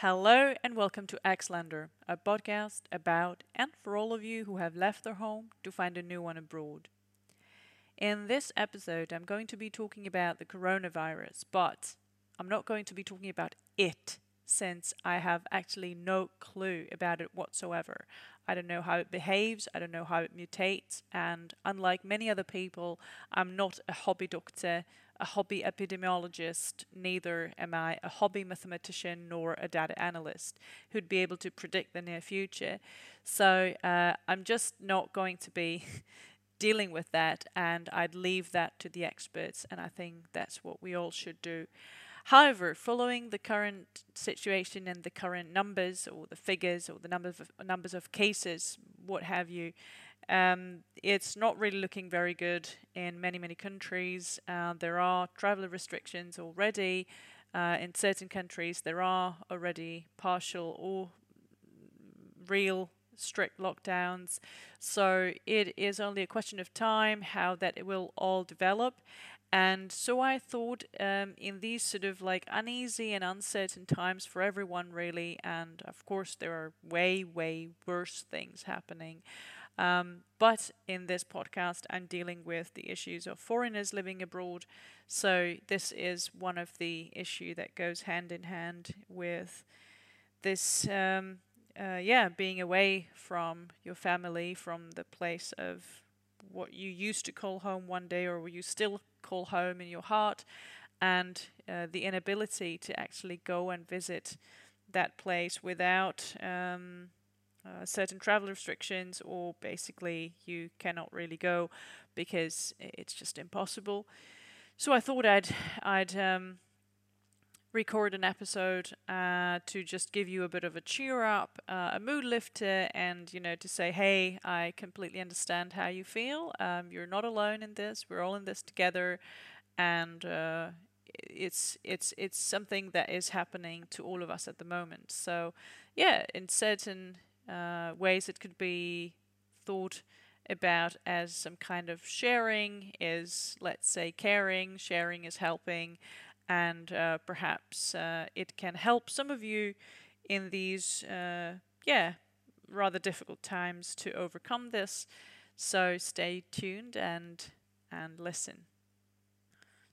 Hello and welcome to Axlander, a podcast about and for all of you who have left their home to find a new one abroad. In this episode, I'm going to be talking about the coronavirus, but I'm not going to be talking about it since I have actually no clue about it whatsoever. I don't know how it behaves, I don't know how it mutates, and unlike many other people, I'm not a hobby doctor, a hobby epidemiologist, neither am I a hobby mathematician nor a data analyst who'd be able to predict the near future. So uh, I'm just not going to be dealing with that, and I'd leave that to the experts, and I think that's what we all should do. However, following the current situation and the current numbers or the figures or the numbers of numbers of cases, what have you, um, it's not really looking very good in many many countries. Uh, there are travel restrictions already. Uh, in certain countries, there are already partial or real strict lockdowns. So it is only a question of time how that it will all develop. And so I thought um, in these sort of like uneasy and uncertain times for everyone, really, and of course, there are way, way worse things happening. Um, but in this podcast, I'm dealing with the issues of foreigners living abroad. So this is one of the issue that goes hand in hand with this, um, uh, yeah, being away from your family, from the place of what you used to call home one day, or you still call home in your heart, and uh, the inability to actually go and visit that place without um, uh, certain travel restrictions, or basically you cannot really go because it's just impossible. So I thought I'd I'd um, record an episode uh, to just give you a bit of a cheer up, uh, a mood lifter, and you know to say, hey, I completely understand how you feel. Um, you're not alone in this. We're all in this together, and uh, it's it's it's something that is happening to all of us at the moment. So yeah, in certain uh, ways, it could be thought about as some kind of sharing is let's say caring sharing is helping and uh, perhaps uh, it can help some of you in these, uh, yeah, rather difficult times to overcome this. So stay tuned and and listen.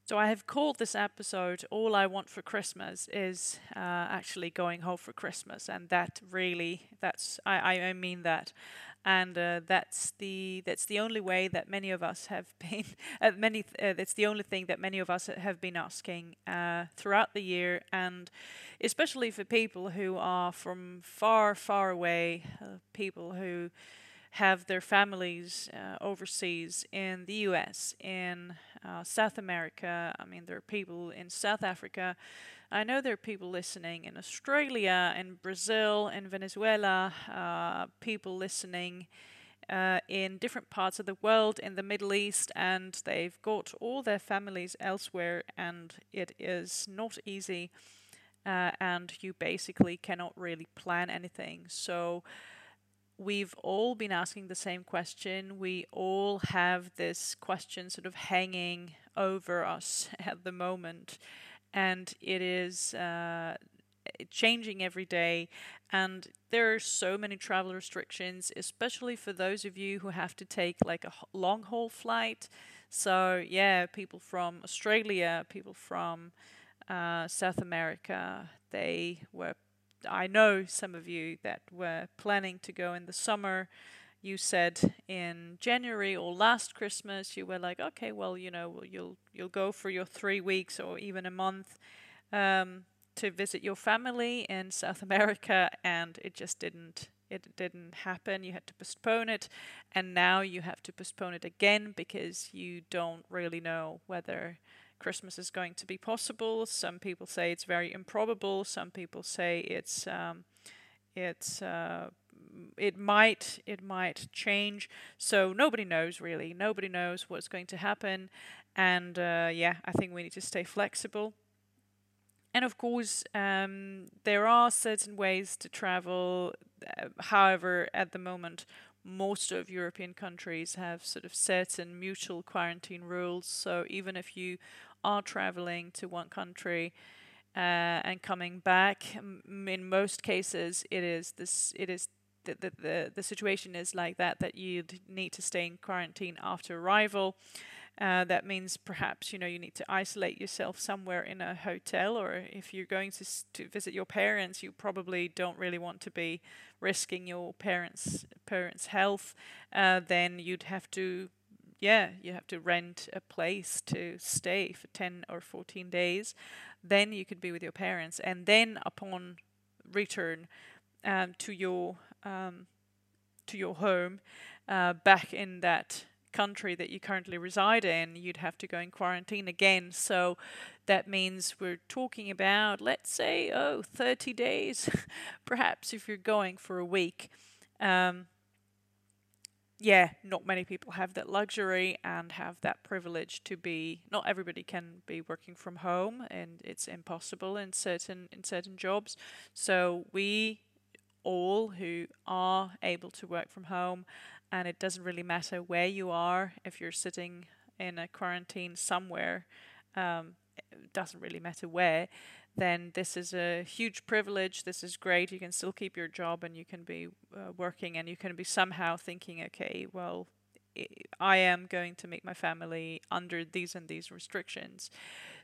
So I have called this episode "All I Want for Christmas" is uh, actually going home for Christmas, and that really that's I I mean that and uh, that's the that's the only way that many of us have been uh, many uh, that's the only thing that many of us have been asking uh, throughout the year. And especially for people who are from far far away uh, people who have their families uh, overseas in the US in South America I mean there are people in South Africa I know there are people listening in Australia, in Brazil, in Venezuela, uh, people listening uh, in different parts of the world, in the Middle East, and they've got all their families elsewhere, and it is not easy, uh, and you basically cannot really plan anything. So, we've all been asking the same question. We all have this question sort of hanging over us at the moment and it is uh, changing every day. And there are so many travel restrictions, especially for those of you who have to take like a long haul flight. So, yeah, people from Australia, people from uh, South America, they were. I know some of you that were planning to go in the summer you said in January or last Christmas you were like, okay, well, you know, you'll you'll go for your three weeks or even a month um, to visit your family in South America, and it just didn't it didn't happen. You had to postpone it, and now you have to postpone it again because you don't really know whether Christmas is going to be possible. Some people say it's very improbable. Some people say it's um, it's uh, it might it might change. So nobody knows really. Nobody knows what's going to happen, and uh, yeah, I think we need to stay flexible. And of course, um, there are certain ways to travel. Uh, however, at the moment, most of European countries have sort of certain mutual quarantine rules. So even if you are traveling to one country, uh, and coming back. M- in most cases, it is this. It is the, the the the situation is like that that you'd need to stay in quarantine after arrival. Uh, that means perhaps you know you need to isolate yourself somewhere in a hotel, or if you're going to to visit your parents, you probably don't really want to be risking your parents parents' health. Uh, then you'd have to, yeah, you have to rent a place to stay for ten or fourteen days. Then you could be with your parents, and then upon return um, to your um, to your home, uh, back in that country that you currently reside in, you'd have to go in quarantine again. So that means we're talking about, let's say, oh, 30 days, perhaps if you're going for a week. Um, yeah, not many people have that luxury and have that privilege to be. Not everybody can be working from home, and it's impossible in certain in certain jobs. So we all who are able to work from home and it doesn't really matter where you are if you're sitting in a quarantine somewhere um, it doesn't really matter where then this is a huge privilege this is great you can still keep your job and you can be uh, working and you can be somehow thinking okay well I am going to make my family under these and these restrictions.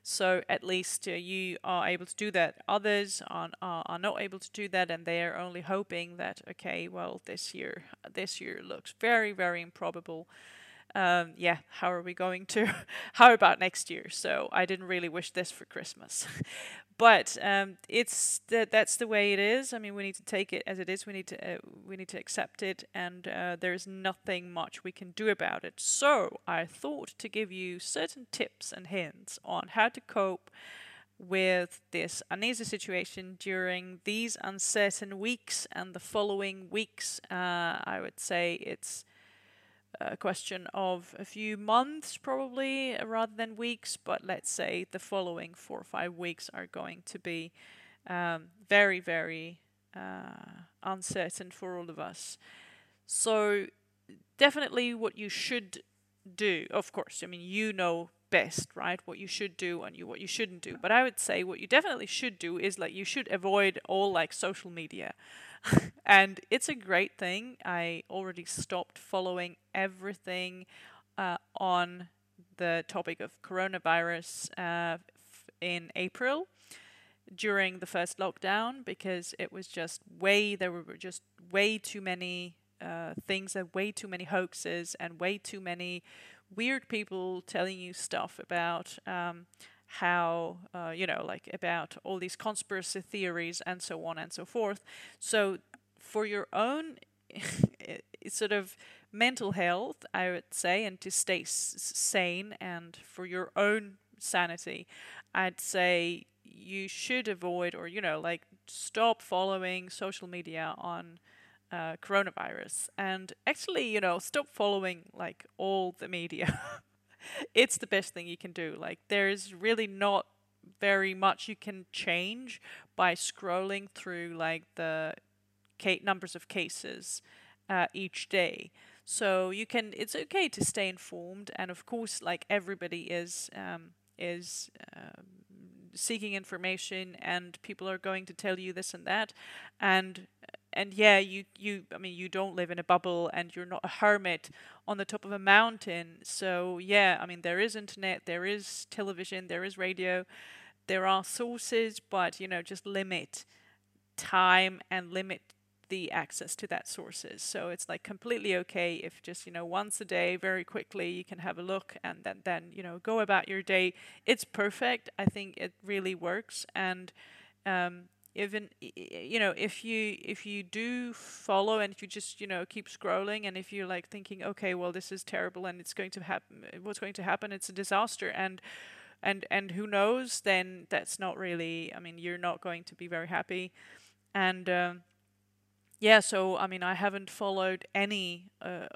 So at least uh, you are able to do that. Others are, are, are not able to do that, and they are only hoping that okay, well, this year this year looks very very improbable. Um, yeah, how are we going to? how about next year? So I didn't really wish this for Christmas, but um, it's that that's the way it is. I mean, we need to take it as it is. We need to uh, we need to accept it, and uh, there's nothing much we can do about it. So I thought to give you certain tips and hints on how to cope with this uneasy situation during these uncertain weeks and the following weeks. Uh, I would say it's a question of a few months probably rather than weeks, but let's say the following four or five weeks are going to be um, very, very uh, uncertain for all of us. So, definitely what you should do, of course, I mean, you know best, right? What you should do and you what you shouldn't do. But I would say what you definitely should do is like you should avoid all like social media. and it's a great thing. I already stopped following everything uh, on the topic of coronavirus uh, in April during the first lockdown because it was just way there were just way too many uh, things and way too many hoaxes and way too many weird people telling you stuff about um, how uh, you know like about all these conspiracy theories and so on and so forth. So for your own sort of mental health i would say and to stay s- sane and for your own sanity i'd say you should avoid or you know like stop following social media on uh, coronavirus. And actually you know stop following like all the media it's the best thing you can do. Like there's really not very much you can change by scrolling through like the ca- numbers of cases uh, each day. So you can it's okay to stay informed and of course like everybody is um, is um, seeking information and people are going to tell you this and that and and yeah, you you I mean you don't live in a bubble and you're not a hermit on the top of a mountain. So yeah, I mean there is internet, there is television, there is radio, there are sources, but you know just limit time and limit the access to that sources. So it's like completely okay if just you know once a day, very quickly, you can have a look and then then you know go about your day. It's perfect. I think it really works and. Um, even you know if you if you do follow and if you just you know keep scrolling and if you're like thinking okay well this is terrible and it's going to happen what's going to happen? It's a disaster. And and and who knows then that's not really i mean you're not going to be very happy. And um, yeah so i mean i haven't followed any uh,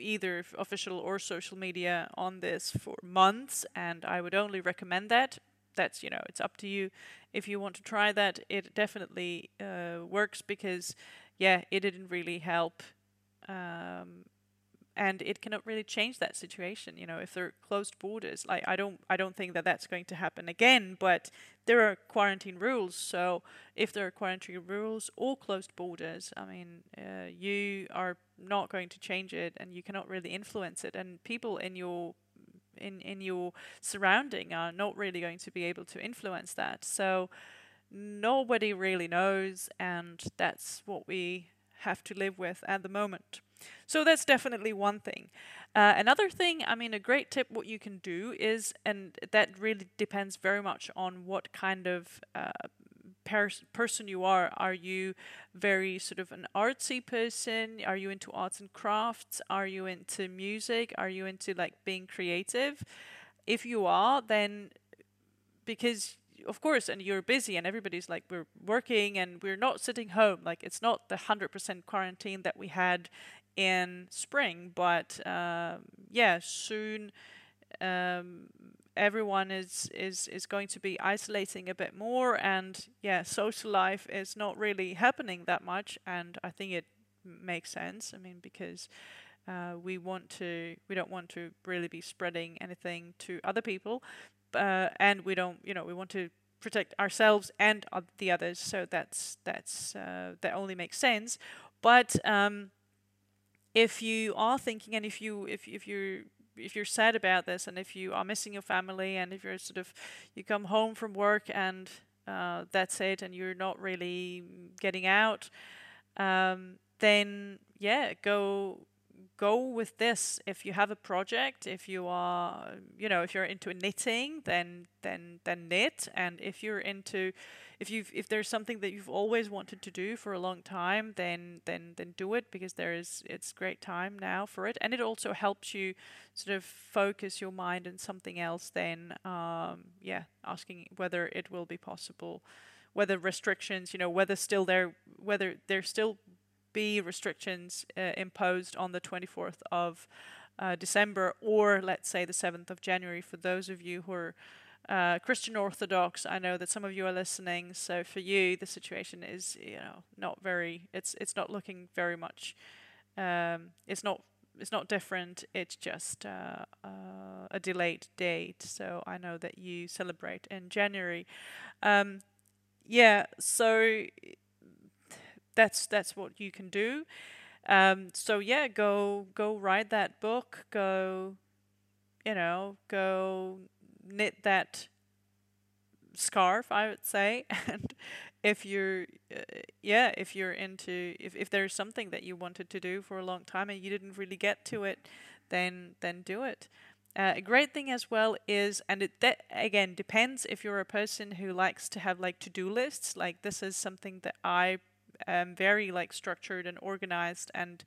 either official or social media on this for months and i would only recommend that that's you know it's up to you if you want to try that it definitely uh, works because yeah it didn't really help um, and it cannot really change that situation. You know, if there are closed borders, like I don't, I don't think that that's going to happen again. But there are quarantine rules, so if there are quarantine rules or closed borders, I mean, uh, you are not going to change it, and you cannot really influence it. And people in your in in your surrounding are not really going to be able to influence that. So nobody really knows, and that's what we have to live with at the moment. So that's definitely one thing. Uh, another thing, I mean, a great tip what you can do is, and that really depends very much on what kind of uh, pers- person you are. Are you very sort of an artsy person? Are you into arts and crafts? Are you into music? Are you into like being creative? If you are, then because of course, and you're busy, and everybody's like, we're working and we're not sitting home. Like, it's not the 100% quarantine that we had in spring, but um, yeah, soon um, everyone is, is, is going to be isolating a bit more, and yeah, social life is not really happening that much, and I think it makes sense. I mean, because uh, we want to, we don't want to really be spreading anything to other people, uh, and we don't, you know, we want to protect ourselves and the others. So that's that's uh, that only makes sense. But um, if you are thinking, and if you if if you if you're sad about this, and if you are missing your family, and if you're sort of you come home from work and uh, that's it, and you're not really getting out, um, then yeah, go go with this. If you have a project if you are you know if you're into knitting then then then knit. And if you're into if you if there's something that you've always wanted to do for a long time then then then do it because there is it's great time now for it. And it also helps you sort of focus your mind on something else then um, yeah asking whether it will be possible whether restrictions you know whether still there whether they're still be restrictions uh, imposed on the 24th of uh, December or let's say the 7th of January for those of you who are uh, Christian Orthodox. I know that some of you are listening, so for you the situation is you know not very. It's it's not looking very much. Um, it's not it's not different. It's just uh, uh, a delayed date. So I know that you celebrate in January. Um, yeah. So that's that's what you can do. Um, so yeah, go go write that book. Go, you know, go knit that scarf. I would say, and if you're, uh, yeah, if you're into, if if there's something that you wanted to do for a long time and you didn't really get to it, then then do it. Uh, a great thing as well is, and it that again depends if you're a person who likes to have like to do lists. Like this is something that I am very like structured and organized and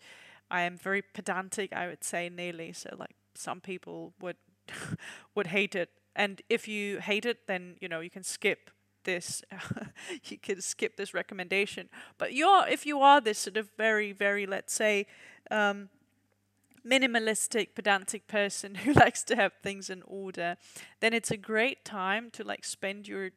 I am very pedantic, I would say nearly. So like some people would would hate it. And if you hate it, then you know you can skip this you can skip this recommendation. But you're if you are this sort of very, very let's say um, minimalistic pedantic person who likes to have things in order then it's a great time to like spend your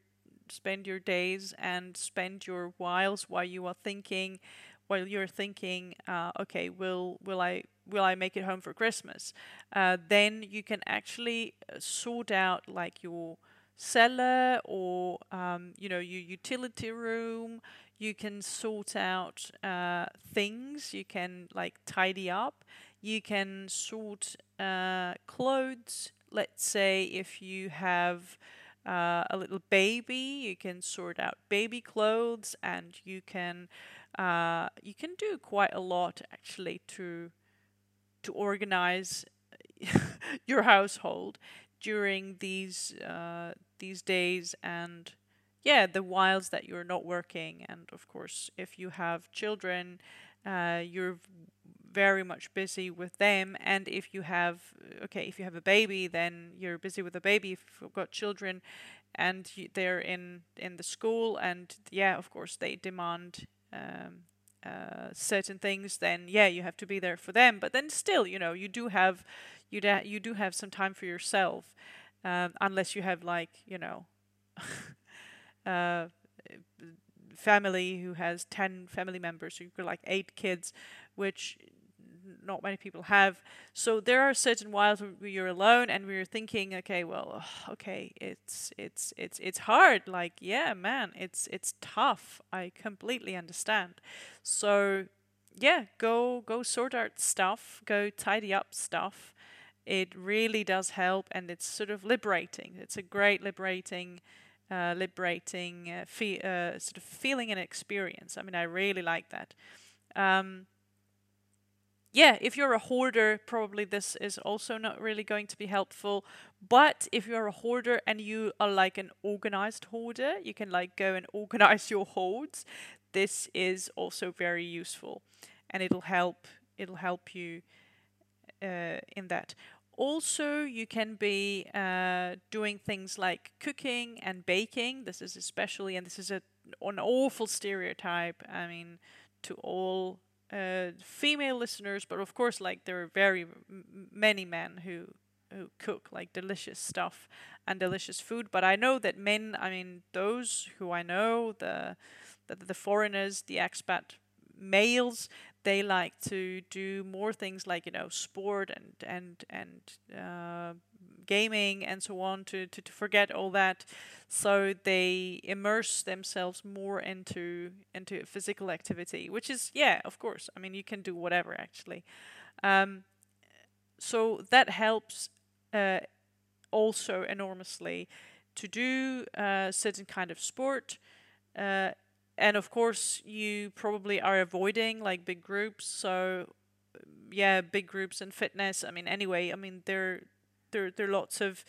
spend your days and spend your whiles while you are thinking while you're thinking uh, okay will will I will I make it home for Christmas? Uh, then you can actually uh, sort out like your cellar or um, you know your utility room. You can sort out uh, things. You can like tidy up. You can sort uh, clothes. Let's say if you have uh, a little baby. You can sort out baby clothes, and you can uh, you can do quite a lot actually to to organize your household during these uh, these days and yeah the whiles that you're not working. And of course if you have children uh, you're very much busy with them. And if you have okay if you have a baby then you're busy with a baby. If you've got children and you, they're in in the school and yeah of course they demand um, uh, certain things then yeah you have to be there for them. But then still you know you do have you da- you do have some time for yourself um, unless you have like you know uh, family who has 10 family members so you've got like eight kids which not many people have. So there are certain whiles where you're alone and we're thinking, okay, well, okay, it's it's it's it's hard. Like, yeah, man, it's it's tough. I completely understand. So yeah, go go sort out stuff, go tidy up stuff. It really does help, and it's sort of liberating. It's a great liberating uh, liberating uh, fe- uh, sort of feeling and experience. I mean, I really like that. Um, yeah, if you're a hoarder, probably this is also not really going to be helpful. But if you're a hoarder and you are like an organized hoarder, you can like go and organize your hoards. This is also very useful, and it'll help. It'll help you uh, in that. Also, you can be uh, doing things like cooking and baking. This is especially, and this is a, an awful stereotype. I mean, to all uh, female listeners, but of course, like there are very many men who who cook like delicious stuff and delicious food. But I know that men, I mean, those who I know, the the, the foreigners, the expat males, they like to do more things like you know sport and and and uh, gaming and so on to, to, to forget all that. So they immerse themselves more into into physical activity which is yeah of course i mean you can do whatever actually. Um, so that helps uh, also enormously to do a uh, certain kind of sport uh, and of course you probably are avoiding like big groups. So yeah big groups and fitness i mean anyway i mean there there there are lots of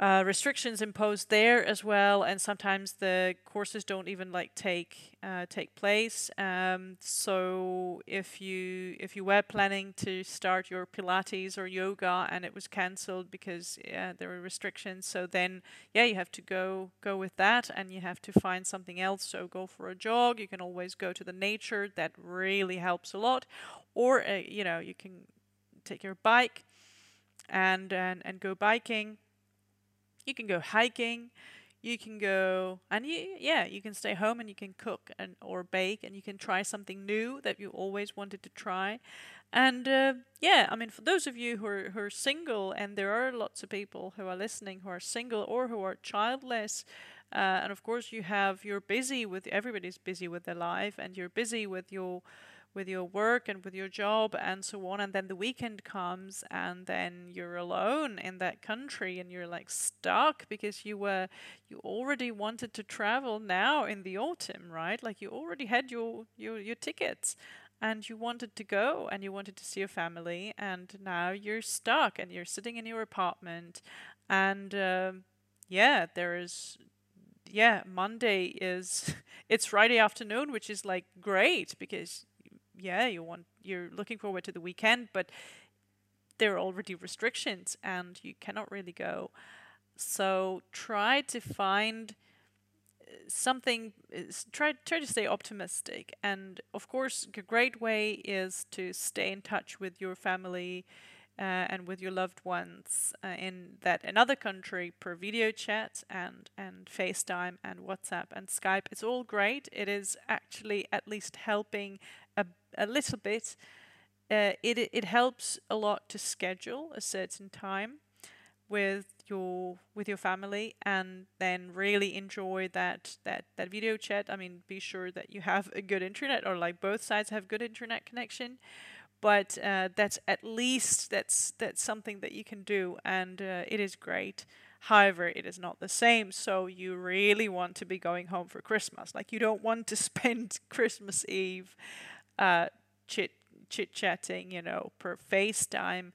uh, restrictions imposed there as well, and sometimes the courses don't even like take uh, take place. Um, so if you if you were planning to start your Pilates or yoga and it was cancelled because yeah, there were restrictions, so then yeah you have to go go with that, and you have to find something else. So go for a jog. You can always go to the nature. That really helps a lot. Or uh, you know you can take your bike and and, and go biking. You can go hiking. You can go and you, yeah you can stay home and you can cook and or bake and you can try something new that you always wanted to try. And uh, yeah i mean for those of you who are, who are single and there are lots of people who are listening who are single or who are childless uh, and of course you have you're busy with everybody's busy with their life and you're busy with your with your work and with your job and so on and then the weekend comes and then you're alone in that country and you're like stuck because you were you already wanted to travel now in the autumn right? Like you already had your your, your tickets and you wanted to go and you wanted to see your family and now you're stuck and you're sitting in your apartment and uh, yeah there is yeah monday is it's friday afternoon which is like great because yeah, you want you're looking forward to the weekend, but there are already restrictions and you cannot really go. So try to find uh, something try try to stay optimistic and of course a great way is to stay in touch with your family uh, and with your loved ones uh, in that another country per video chat and and FaceTime and WhatsApp and Skype. It's all great. It is actually at least helping a, little bit. Uh, it it helps a lot to schedule a certain time with your with your family and then really enjoy that that that video chat i mean be sure that you have a good internet or like both sides have good internet connection but uh, that's at least that's that's something that you can do, and uh, it is great. However, it is not the same. So you really want to be going home for Christmas. Like you don't want to spend Christmas Eve uh, chit chit chatting, you know, per FaceTime.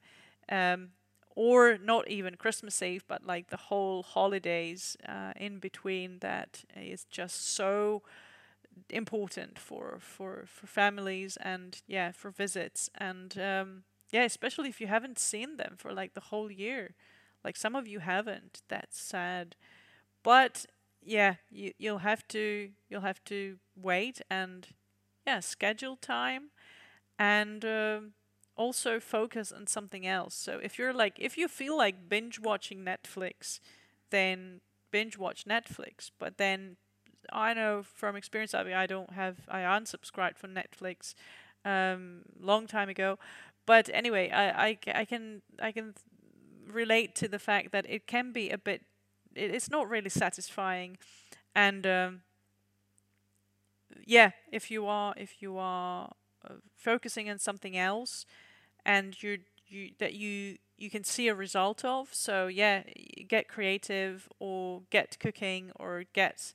Um, or not even Christmas Eve, but like the whole holidays uh, in between that is just so important for for for families and yeah for visits. And um, yeah especially if you haven't seen them for like the whole year. Like some of you haven't. That's sad. But yeah you, you'll have to you'll have to wait and yeah schedule time and um, also focus on something else so if you're like if you feel like binge watching netflix then binge watch netflix but then I know from experience. I mean, I don't have. I unsubscribed from Netflix, um, long time ago. But anyway, I, I, I can I can relate to the fact that it can be a bit. It, it's not really satisfying, and um, yeah, if you are if you are uh, focusing on something else, and you you that you you can see a result of. So yeah, get creative or get cooking or get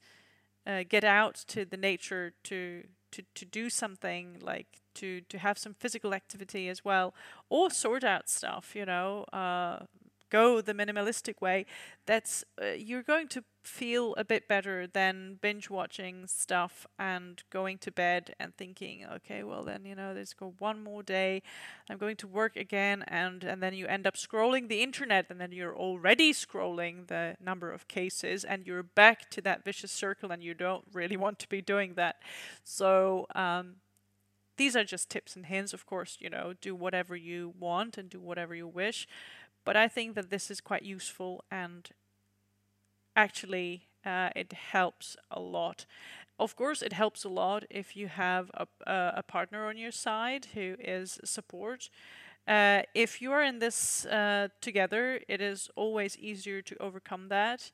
uh, get out to the nature to to to do something like to to have some physical activity as well or sort out stuff you know uh, go the minimalistic way, that's uh, you're going to feel a bit better than binge watching stuff and going to bed and thinking, okay, well then you know, let's go one more day. I'm going to work again, and and then you end up scrolling the internet, and then you're already scrolling the number of cases, and you're back to that vicious circle, and you don't really want to be doing that. So. Um, these are just tips and hints, of course, you know, do whatever you want and do whatever you wish. But I think that this is quite useful and actually uh, it helps a lot. Of course, it helps a lot if you have a, a partner on your side who is support. Uh, if you are in this uh, together, it is always easier to overcome that.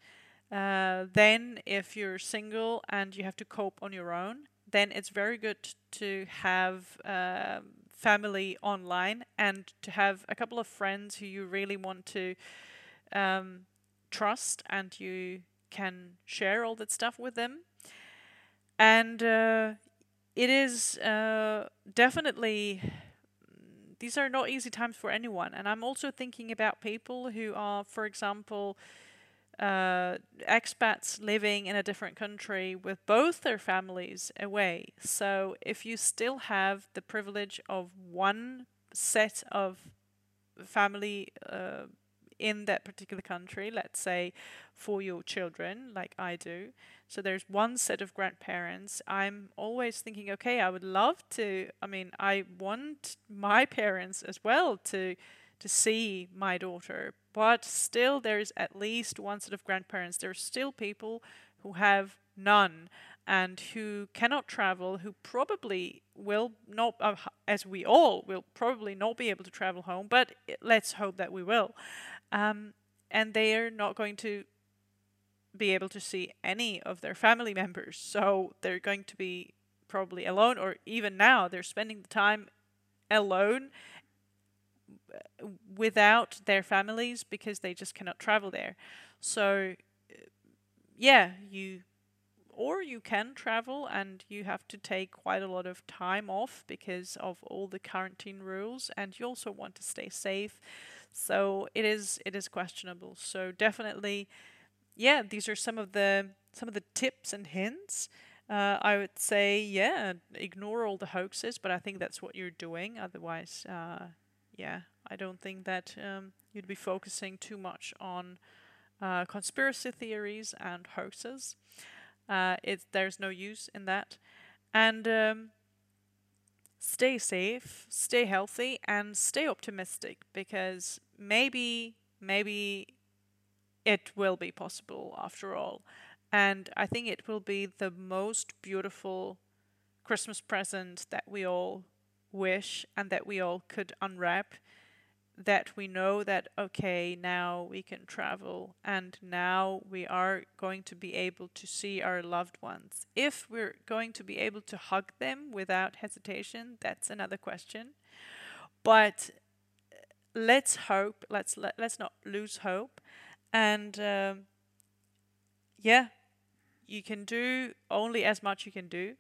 Uh, then, if you're single and you have to cope on your own, then it's very good to have um, family online and to have a couple of friends who you really want to um, trust and you can share all that stuff with them. And uh, it is uh, definitely, these are not easy times for anyone. And I'm also thinking about people who are, for example, uh, expats living in a different country with both their families away. So if you still have the privilege of one set of family uh, in that particular country, let's say for your children, like I do. So there's one set of grandparents. I'm always thinking, okay, I would love to. I mean, I want my parents as well to to see my daughter, but still there's at least one set of grandparents. There are still people who have none and who cannot travel, who probably will not, uh, as we all will probably not be able to travel home, but let's hope that we will. Um, and they are not going to be able to see any of their family members. So they're going to be probably alone, or even now, they're spending the time alone without their families because they just cannot travel there. So, yeah, you or you can travel and you have to take quite a lot of time off because of all the quarantine rules and you also want to stay safe. So it is it is questionable. So definitely yeah, these are some of the some of the tips and hints. Uh, I would say, yeah, ignore all the hoaxes, but I think that's what you're doing. Otherwise, uh, yeah, I don't think that um, you'd be focusing too much on uh, conspiracy theories and hoaxes. Uh, it's there's no use in that, and um, stay safe, stay healthy, and stay optimistic because maybe maybe it will be possible after all, and I think it will be the most beautiful Christmas present that we all wish and that we all could unwrap that we know that okay now we can travel and now we are going to be able to see our loved ones. If we're going to be able to hug them without hesitation that's another question. But let's hope let's let, let's not lose hope. And um, yeah you can do only as much you can do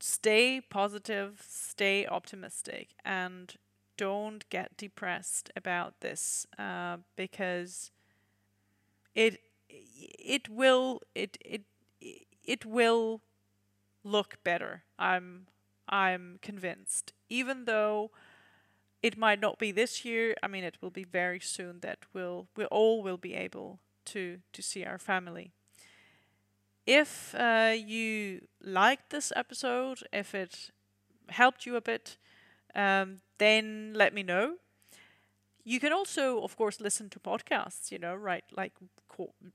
stay positive stay optimistic and don't get depressed about this uh, because it it will it it it will look better. I'm I'm convinced. Even though it might not be this year, I mean it will be very soon that we'll we all will be able to to see our family. If uh, you liked this episode, if it helped you a bit, um, then let me know. you can also, of course, listen to podcasts, you know, right? Like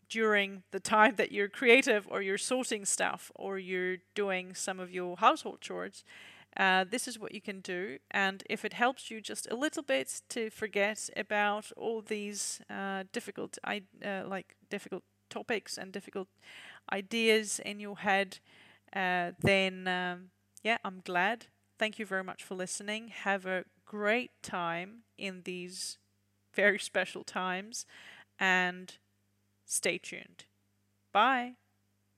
during the time that you're creative or you're sorting stuff or you're doing some of your household chores. Uh, this is what you can do. And if it helps you just a little bit to forget about all these uh, difficult, uh, like difficult topics and difficult ideas in your head, uh, then um, yeah, I'm glad. Thank you very much for listening. Have a great time in these very special times and stay tuned. Bye.